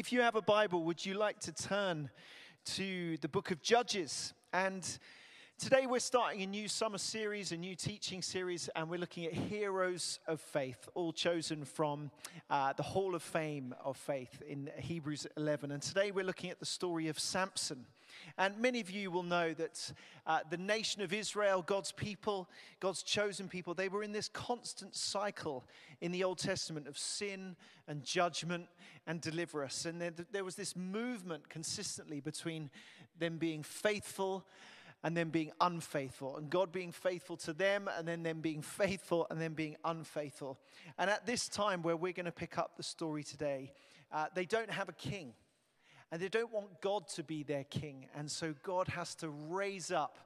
if you have a Bible, would you like to turn to the book of Judges? And today we're starting a new summer series, a new teaching series, and we're looking at heroes of faith, all chosen from uh, the Hall of Fame of Faith in Hebrews 11. And today we're looking at the story of Samson. And many of you will know that uh, the nation of Israel, God's people, God's chosen people, they were in this constant cycle in the Old Testament of sin and judgment and deliverance. And there, there was this movement consistently between them being faithful and then being unfaithful, and God being faithful to them, and then them being faithful and then being unfaithful. And at this time, where we're going to pick up the story today, uh, they don't have a king. And they don't want God to be their king. And so God has to raise up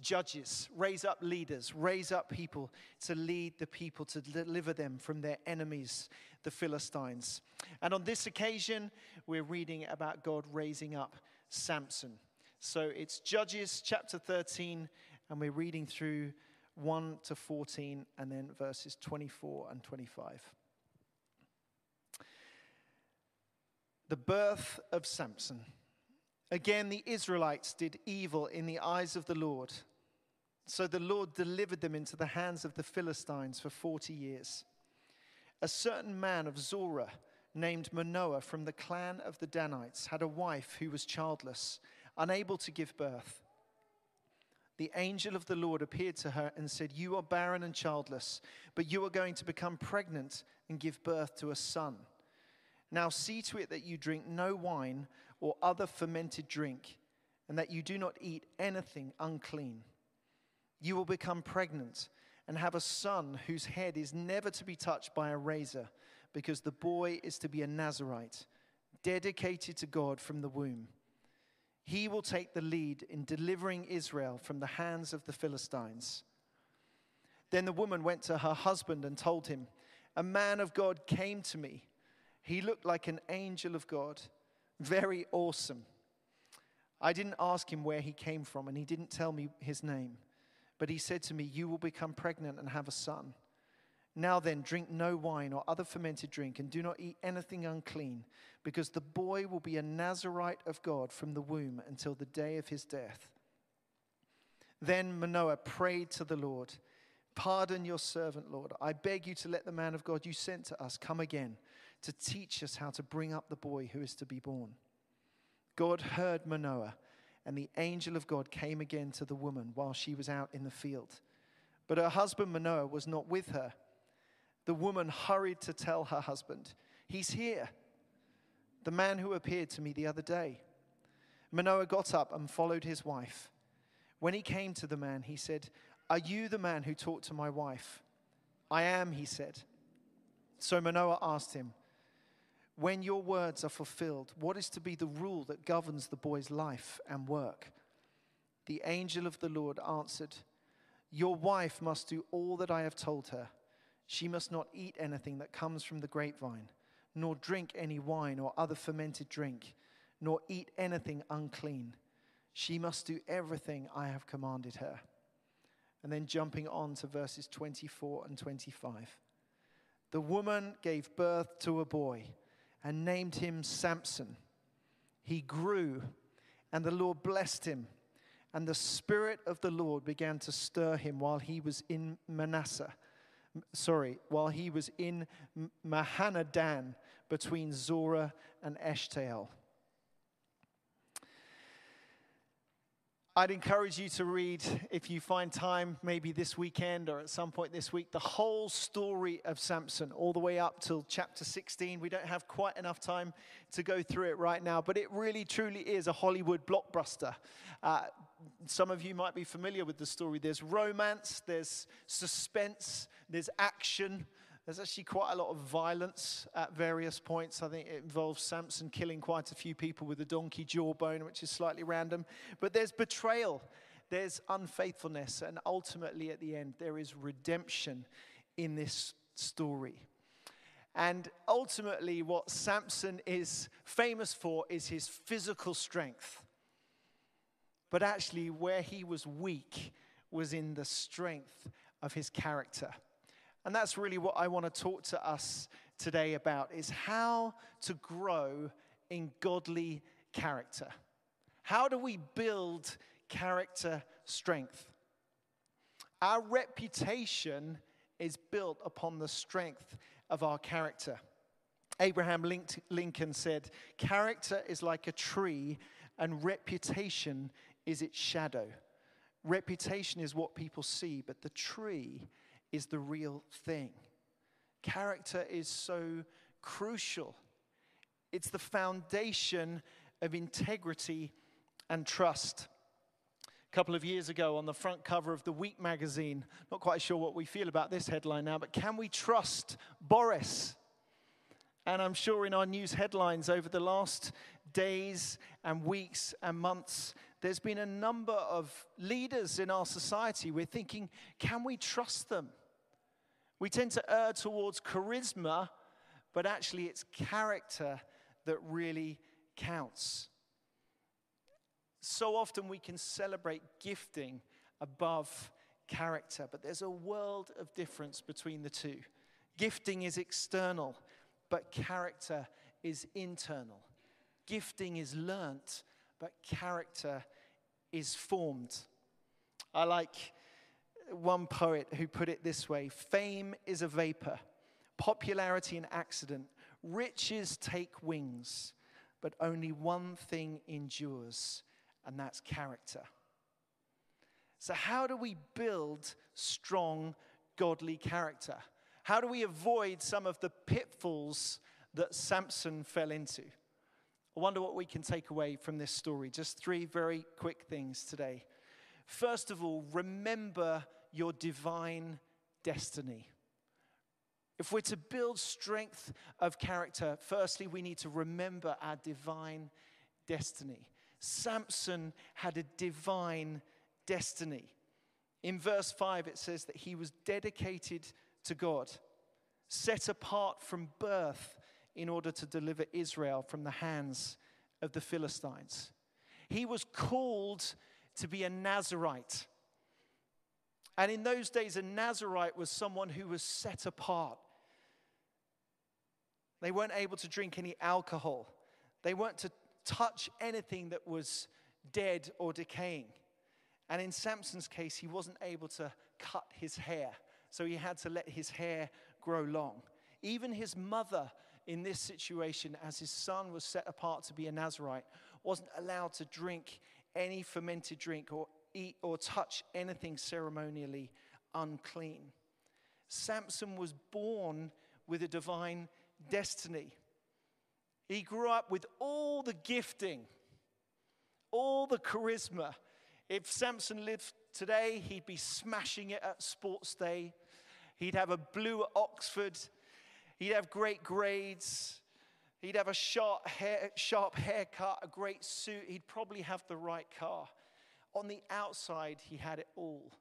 judges, raise up leaders, raise up people to lead the people, to deliver them from their enemies, the Philistines. And on this occasion, we're reading about God raising up Samson. So it's Judges chapter 13, and we're reading through 1 to 14, and then verses 24 and 25. The birth of Samson. Again, the Israelites did evil in the eyes of the Lord. So the Lord delivered them into the hands of the Philistines for 40 years. A certain man of Zorah, named Manoah from the clan of the Danites, had a wife who was childless, unable to give birth. The angel of the Lord appeared to her and said, You are barren and childless, but you are going to become pregnant and give birth to a son. Now see to it that you drink no wine or other fermented drink, and that you do not eat anything unclean. You will become pregnant and have a son whose head is never to be touched by a razor, because the boy is to be a Nazarite, dedicated to God from the womb. He will take the lead in delivering Israel from the hands of the Philistines. Then the woman went to her husband and told him, A man of God came to me he looked like an angel of God, very awesome. I didn't ask him where he came from, and he didn't tell me his name. But he said to me, You will become pregnant and have a son. Now then, drink no wine or other fermented drink, and do not eat anything unclean, because the boy will be a Nazarite of God from the womb until the day of his death. Then Manoah prayed to the Lord, Pardon your servant, Lord. I beg you to let the man of God you sent to us come again to teach us how to bring up the boy who is to be born. God heard Manoah, and the angel of God came again to the woman while she was out in the field. But her husband Manoah was not with her. The woman hurried to tell her husband, He's here, the man who appeared to me the other day. Manoah got up and followed his wife. When he came to the man, he said, Are you the man who talked to my wife? I am, he said. So Manoah asked him, when your words are fulfilled, what is to be the rule that governs the boy's life and work? The angel of the Lord answered, Your wife must do all that I have told her. She must not eat anything that comes from the grapevine, nor drink any wine or other fermented drink, nor eat anything unclean. She must do everything I have commanded her. And then jumping on to verses 24 and 25. The woman gave birth to a boy and named him Samson. He grew, and the Lord blessed him. And the Spirit of the Lord began to stir him while he was in Manasseh. Sorry, while he was in Mahaneh-dan between Zorah and Eshtaol. I'd encourage you to read, if you find time, maybe this weekend or at some point this week, the whole story of Samson, all the way up till chapter 16. We don't have quite enough time to go through it right now, but it really, truly is a Hollywood blockbuster. Uh, some of you might be familiar with the story. There's romance, there's suspense, there's action, there's actually quite a lot of violence at various points. I think it involves Samson killing quite a few people with a donkey jawbone, which is slightly random. But there's betrayal, there's unfaithfulness, and ultimately at the end, there is redemption in this story. And ultimately, what Samson is famous for is his physical strength. But actually, where he was weak was in the strength of his character. And that's really what I want to talk to us today about is how to grow in godly character. How do we build character strength? Our reputation is built upon the strength of our character. Abraham Lincoln said, Character is like a tree, and reputation is its shadow. Reputation is what people see, but the tree is the real thing. Character is so crucial, it's the foundation of integrity and trust. A couple of years ago, on the front cover of the Week magazine, not quite sure what we feel about this headline now, but can we trust Boris? And I'm sure in our news headlines over the last days and weeks and months, there's been a number of leaders in our society. We're thinking, can we trust them? We tend to err towards charisma, but actually it's character that really counts. So often we can celebrate gifting above character, but there's a world of difference between the two. Gifting is external, but character is internal. Gifting is learnt, but character is formed. I like one poet who put it this way Fame is a vapor, popularity an accident, riches take wings, but only one thing endures, and that's character. So, how do we build strong, godly character? How do we avoid some of the pitfalls that Samson fell into? I wonder what we can take away from this story. Just three very quick things today. First of all, remember your divine destiny. If we're to build strength of character, firstly, we need to remember our divine destiny. Samson had a divine destiny. In verse 5, it says that he was dedicated to God, set apart from birth in order to deliver Israel from the hands of the Philistines. He was called to be a Nazarite. And in those days, a Nazarite was someone who was set apart. They weren't able to drink any alcohol, they weren't to touch anything that was dead or decaying. And in Samson's case, he wasn't able to cut his hair so he had to let his hair grow long. Even his mother, in this situation, as his son was set apart to be a Nazarite, wasn't allowed to drink any fermented drink or eat or touch anything ceremonially unclean. Samson was born with a divine destiny. He grew up with all the gifting, all the charisma. If Samson lived today, he'd be smashing it at sports day. He'd have a blue at Oxford. He'd have great grades. He'd have a sharp, hair, sharp haircut, a great suit. He'd probably have the right car. On the outside, he had it all.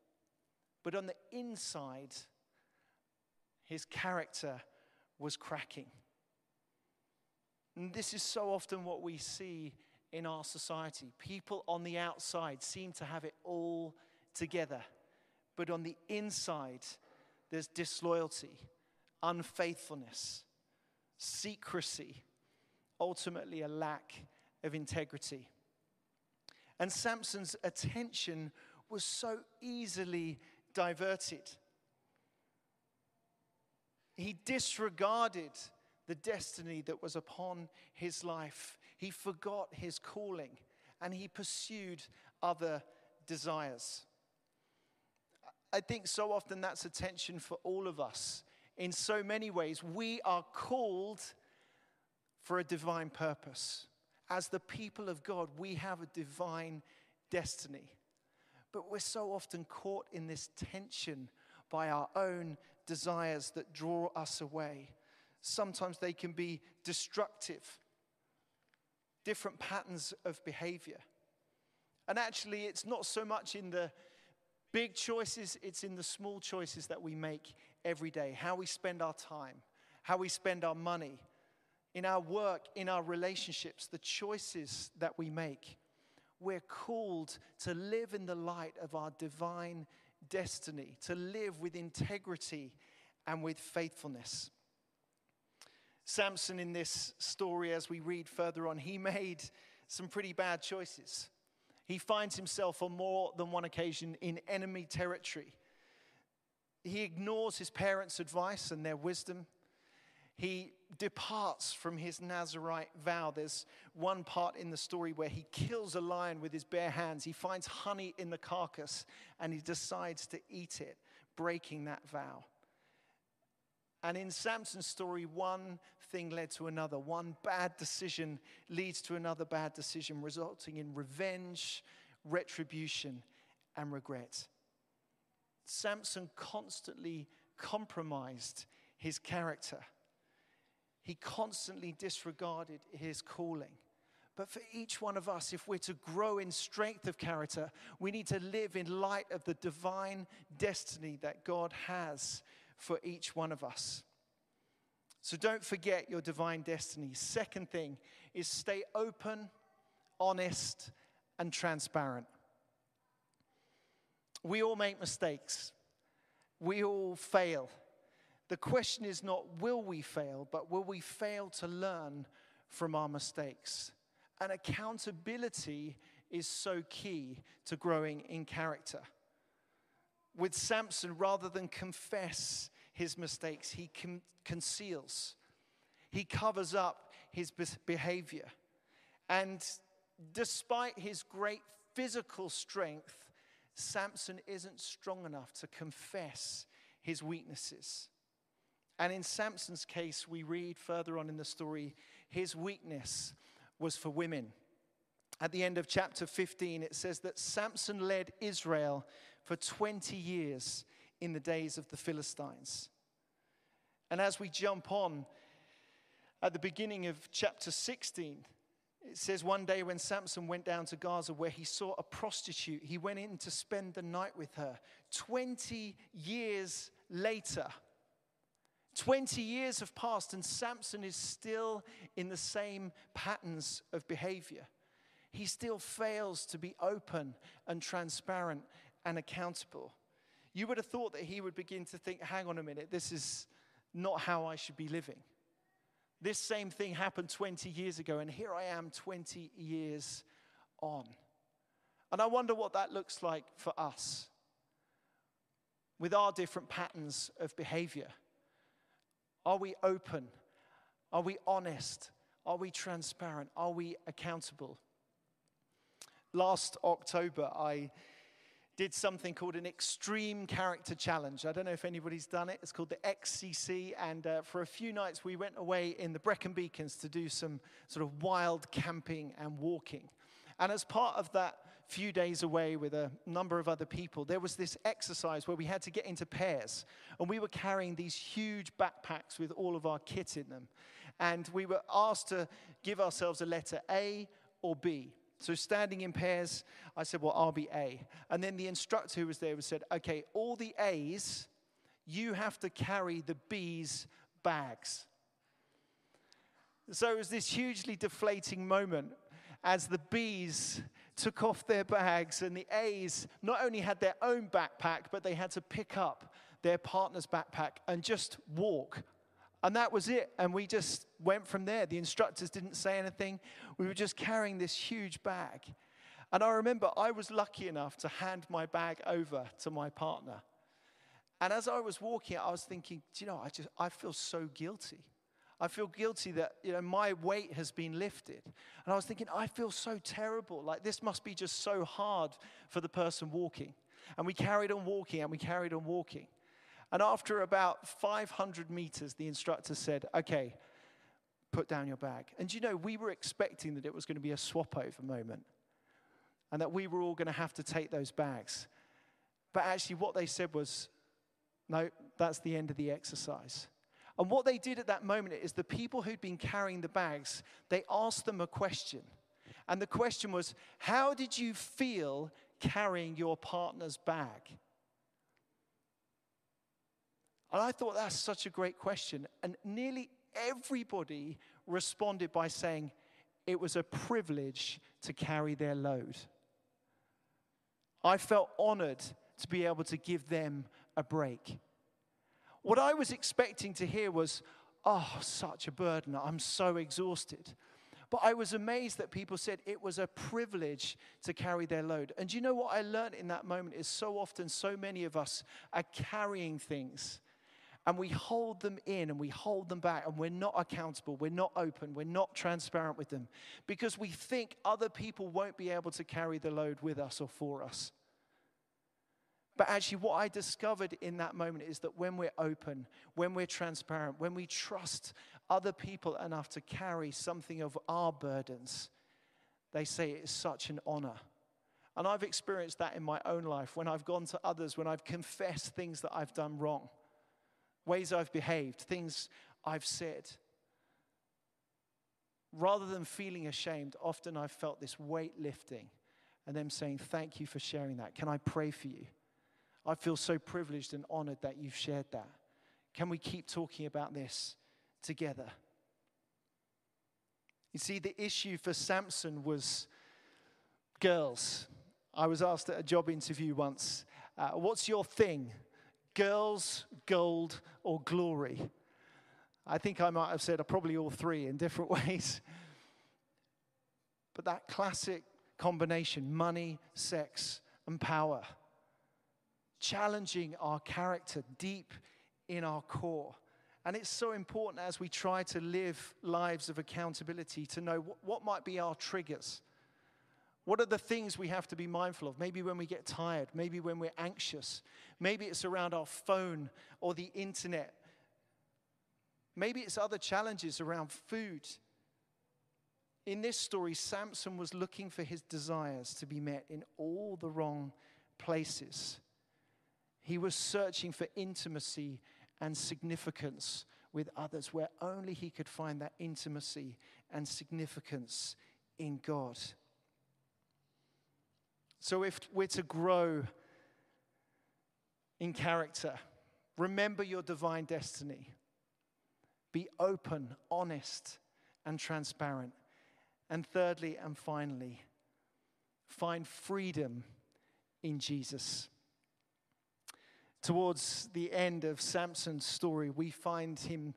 But on the inside, his character was cracking. And this is so often what we see in our society. People on the outside seem to have it all together, but on the inside, there's disloyalty, unfaithfulness, secrecy, ultimately, a lack of integrity. And Samson's attention was so easily diverted. He disregarded the destiny that was upon his life. He forgot his calling and he pursued other desires. I think so often that's a tension for all of us. In so many ways, we are called for a divine purpose. As the people of God, we have a divine destiny. But we're so often caught in this tension by our own desires that draw us away sometimes they can be destructive, different patterns of behavior. And actually, it's not so much in the big choices, it's in the small choices that we make every day how we spend our time, how we spend our money, in our work, in our relationships, the choices that we make. We're called to live in the light of our divine destiny, to live with integrity and with faithfulness. Samson, in this story, as we read further on, he made some pretty bad choices. He finds himself on more than one occasion in enemy territory. He ignores his parents' advice and their wisdom. He departs from his Nazarite vow. There's one part in the story where he kills a lion with his bare hands. He finds honey in the carcass and he decides to eat it, breaking that vow. And in Samson's story, one thing led to another. One bad decision leads to another bad decision, resulting in revenge, retribution, and regret. Samson constantly compromised his character. He constantly disregarded his calling. But for each one of us, if we're to grow in strength of character, we need to live in light of the divine destiny that God has for each one of us. So don't forget your divine destiny. Second thing is stay open, honest, and transparent. We all make mistakes, we all fail. The question is not will we fail, but will we fail to learn from our mistakes? And accountability is so key to growing in character. With Samson, rather than confess his mistakes, he con- conceals, he covers up his behavior. And despite his great physical strength, Samson isn't strong enough to confess his weaknesses. And in Samson's case, we read further on in the story, his weakness was for women. At the end of chapter 15, it says that Samson led Israel for 20 years in the days of the Philistines. And as we jump on at the beginning of chapter 16, it says one day when Samson went down to Gaza where he saw a prostitute, he went in to spend the night with her. 20 years later, 20 years have passed, and Samson is still in the same patterns of behavior. He still fails to be open and transparent and accountable. You would have thought that he would begin to think, hang on a minute, this is not how I should be living. This same thing happened 20 years ago, and here I am 20 years on. And I wonder what that looks like for us with our different patterns of behavior. Are we open? Are we honest? Are we transparent? Are we accountable? Last October, I did something called an extreme character challenge. I don't know if anybody's done it. It's called the XCC. And uh, for a few nights, we went away in the Brecon Beacons to do some sort of wild camping and walking. And as part of that few days away with a number of other people, there was this exercise where we had to get into pairs. And we were carrying these huge backpacks with all of our kit in them. And we were asked to give ourselves a letter A or B. So standing in pairs, I said, Well, I'll be A. And then the instructor who was there said, Okay, all the A's, you have to carry the B's bags. So it was this hugely deflating moment as the B's took off their bags and the A's not only had their own backpack, but they had to pick up their partner's backpack and just walk and that was it. And we just went from there. The instructors didn't say anything. We were just carrying this huge bag. And I remember I was lucky enough to hand my bag over to my partner. And as I was walking, I was thinking, do you know, I just I feel so guilty. I feel guilty that you know my weight has been lifted. And I was thinking, I feel so terrible. Like this must be just so hard for the person walking. And we carried on walking and we carried on walking. And after about 500 meters, the instructor said, Okay, put down your bag. And you know, we were expecting that it was going to be a swap over moment and that we were all going to have to take those bags. But actually, what they said was, No, that's the end of the exercise. And what they did at that moment is the people who'd been carrying the bags, they asked them a question. And the question was, How did you feel carrying your partner's bag? And I thought that's such a great question. And nearly everybody responded by saying it was a privilege to carry their load. I felt honored to be able to give them a break. What I was expecting to hear was, oh, such a burden. I'm so exhausted. But I was amazed that people said it was a privilege to carry their load. And you know what I learned in that moment is so often, so many of us are carrying things and we hold them in and we hold them back and we're not accountable, we're not open, we're not transparent with them because we think other people won't be able to carry the load with us or for us. But actually, what I discovered in that moment is that when we're open, when we're transparent, when we trust other people enough to carry something of our burdens, they say it is such an honor. And I've experienced that in my own life when I've gone to others, when I've confessed things that I've done wrong, ways I've behaved, things I've said. Rather than feeling ashamed, often I've felt this weight lifting and them saying, Thank you for sharing that. Can I pray for you? I feel so privileged and honored that you've shared that. Can we keep talking about this? together. You see, the issue for Samson was girls. I was asked at a job interview once, uh, What's your thing? Girls, gold, or glory? I think I might have said probably all three in different ways. But that classic combination money, sex, and power challenging our character deep in our core. And it's so important as we try to live lives of accountability to know what, what, might be our triggers. What are the things we have to be mindful of? Maybe when we get tired, maybe when we're anxious, maybe it's around our phone or the internet, maybe it's other challenges around food. In this story, Samson was looking for his desires to be met in all the wrong places. He was searching for intimacy and significance with others, where only he could find that intimacy and significance in God. So, if we're to grow in character, remember your divine destiny. Be open, honest, and transparent. And thirdly and finally, find freedom in Jesus. Towards the end of Samson's story, we find him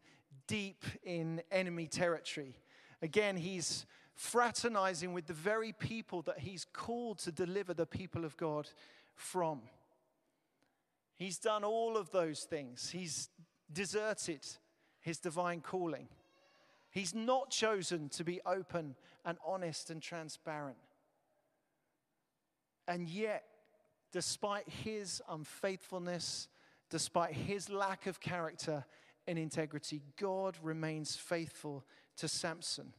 deep in enemy territory. Again, he's fraternizing with the very people that he's called to deliver the people of God from. He's done all of those things. He's deserted his divine calling. He's not chosen to be open and honest and transparent. And yet, despite his unfaithfulness, despite his lack of character and integrity, God remains faithful to Samson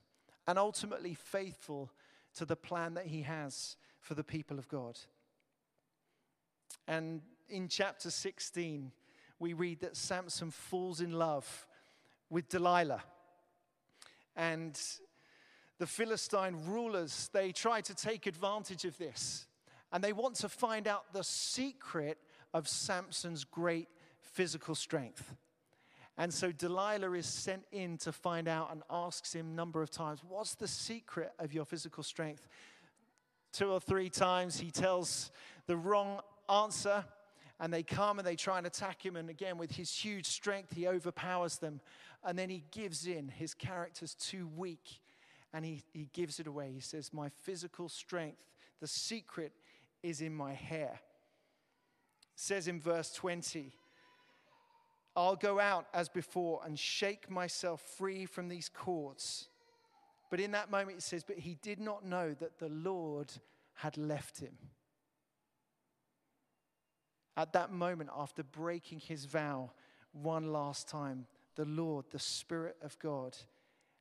and ultimately faithful to the plan that he has for the people of God. And in chapter 16, we read that Samson falls in love with Delilah. And the Philistine rulers, they try to take advantage of this and they want to find out the secret of Samson's great physical strength. And so Delilah is sent in to find out and asks him a number of times, What's the secret of your physical strength? Two or three times he tells the wrong answer, and they come and they try and attack him. And again, with his huge strength, he overpowers them. And then he gives in. His character's too weak, and he, he gives it away. He says, My physical strength, the secret is in my hair. It says in verse 20, I'll go out as before and shake myself free from these cords. But in that moment, it says, But he did not know that the Lord had left him. At that moment, after breaking his vow one last time, the Lord, the Spirit of God,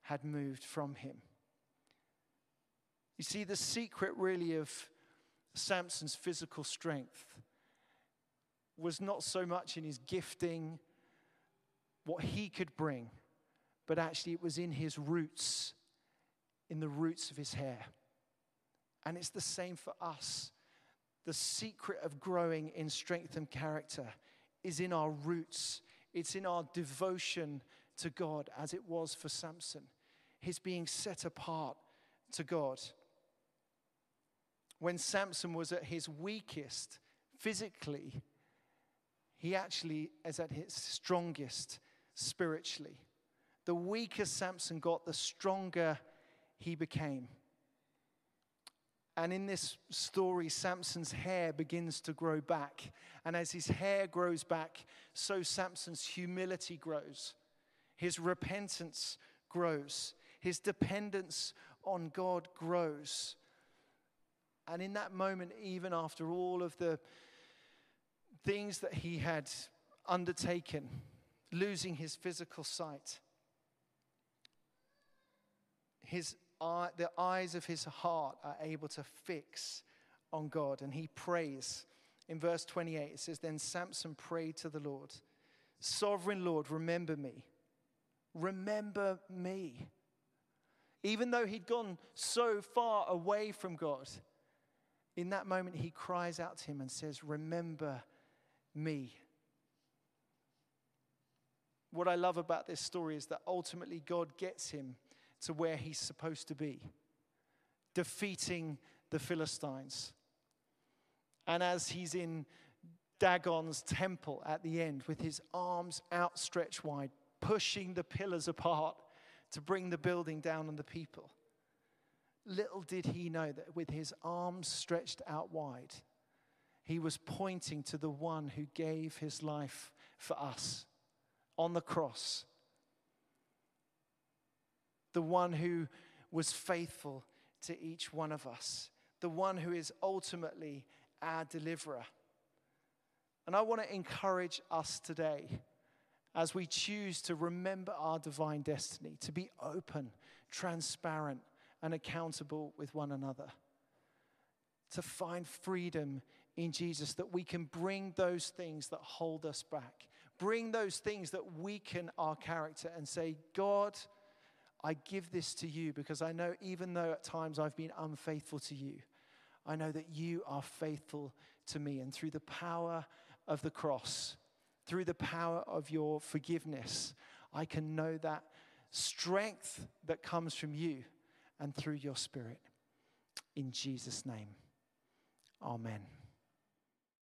had moved from him. You see, the secret really of Samson's physical strength was not so much in his gifting, what he could bring, but actually it was in his roots, in the roots of his hair. And it's the same for us. The secret of growing in strength and character is in our roots, it's in our devotion to God, as it was for Samson, his being set apart to God when Samson was at his weakest physically, he actually is at his strongest spiritually. The weaker Samson got, the stronger he became. And in this story, Samson's hair begins to grow back. And as his hair grows back, so Samson's humility grows. His repentance grows. His dependence on God grows. And in that moment, even after all of the things that he had undertaken, losing his physical sight, his eye, the eyes of his heart are able to fix on God. And he prays. In verse 28, it says, Then Samson prayed to the Lord, Sovereign Lord, remember me. Remember me. Even though he'd gone so far away from God, in that moment he cries out to him and says, Remember me. What I love about this story is that ultimately God gets him to where he's supposed to be, defeating the Philistines. And as he's in Dagon's temple at the end with his arms outstretched wide, pushing the pillars apart to bring the building down on the people. Little did he know that with his arms stretched out wide, he was pointing to the one who gave his life for us on the cross the one who was faithful to each one of us, the one who is ultimately our deliverer. And I want to encourage us today as we choose to remember our divine destiny, to be open, transparent, and accountable with one another, to find freedom in Jesus, that we can bring those things that hold us back, bring those things that weaken our character, and say, God, I give this to you because I know even though at times I've been unfaithful to you, I know that you are faithful to me. And through the power of the cross, through the power of your forgiveness, I can know that strength that comes from you and through your spirit. In Jesus' name, amen.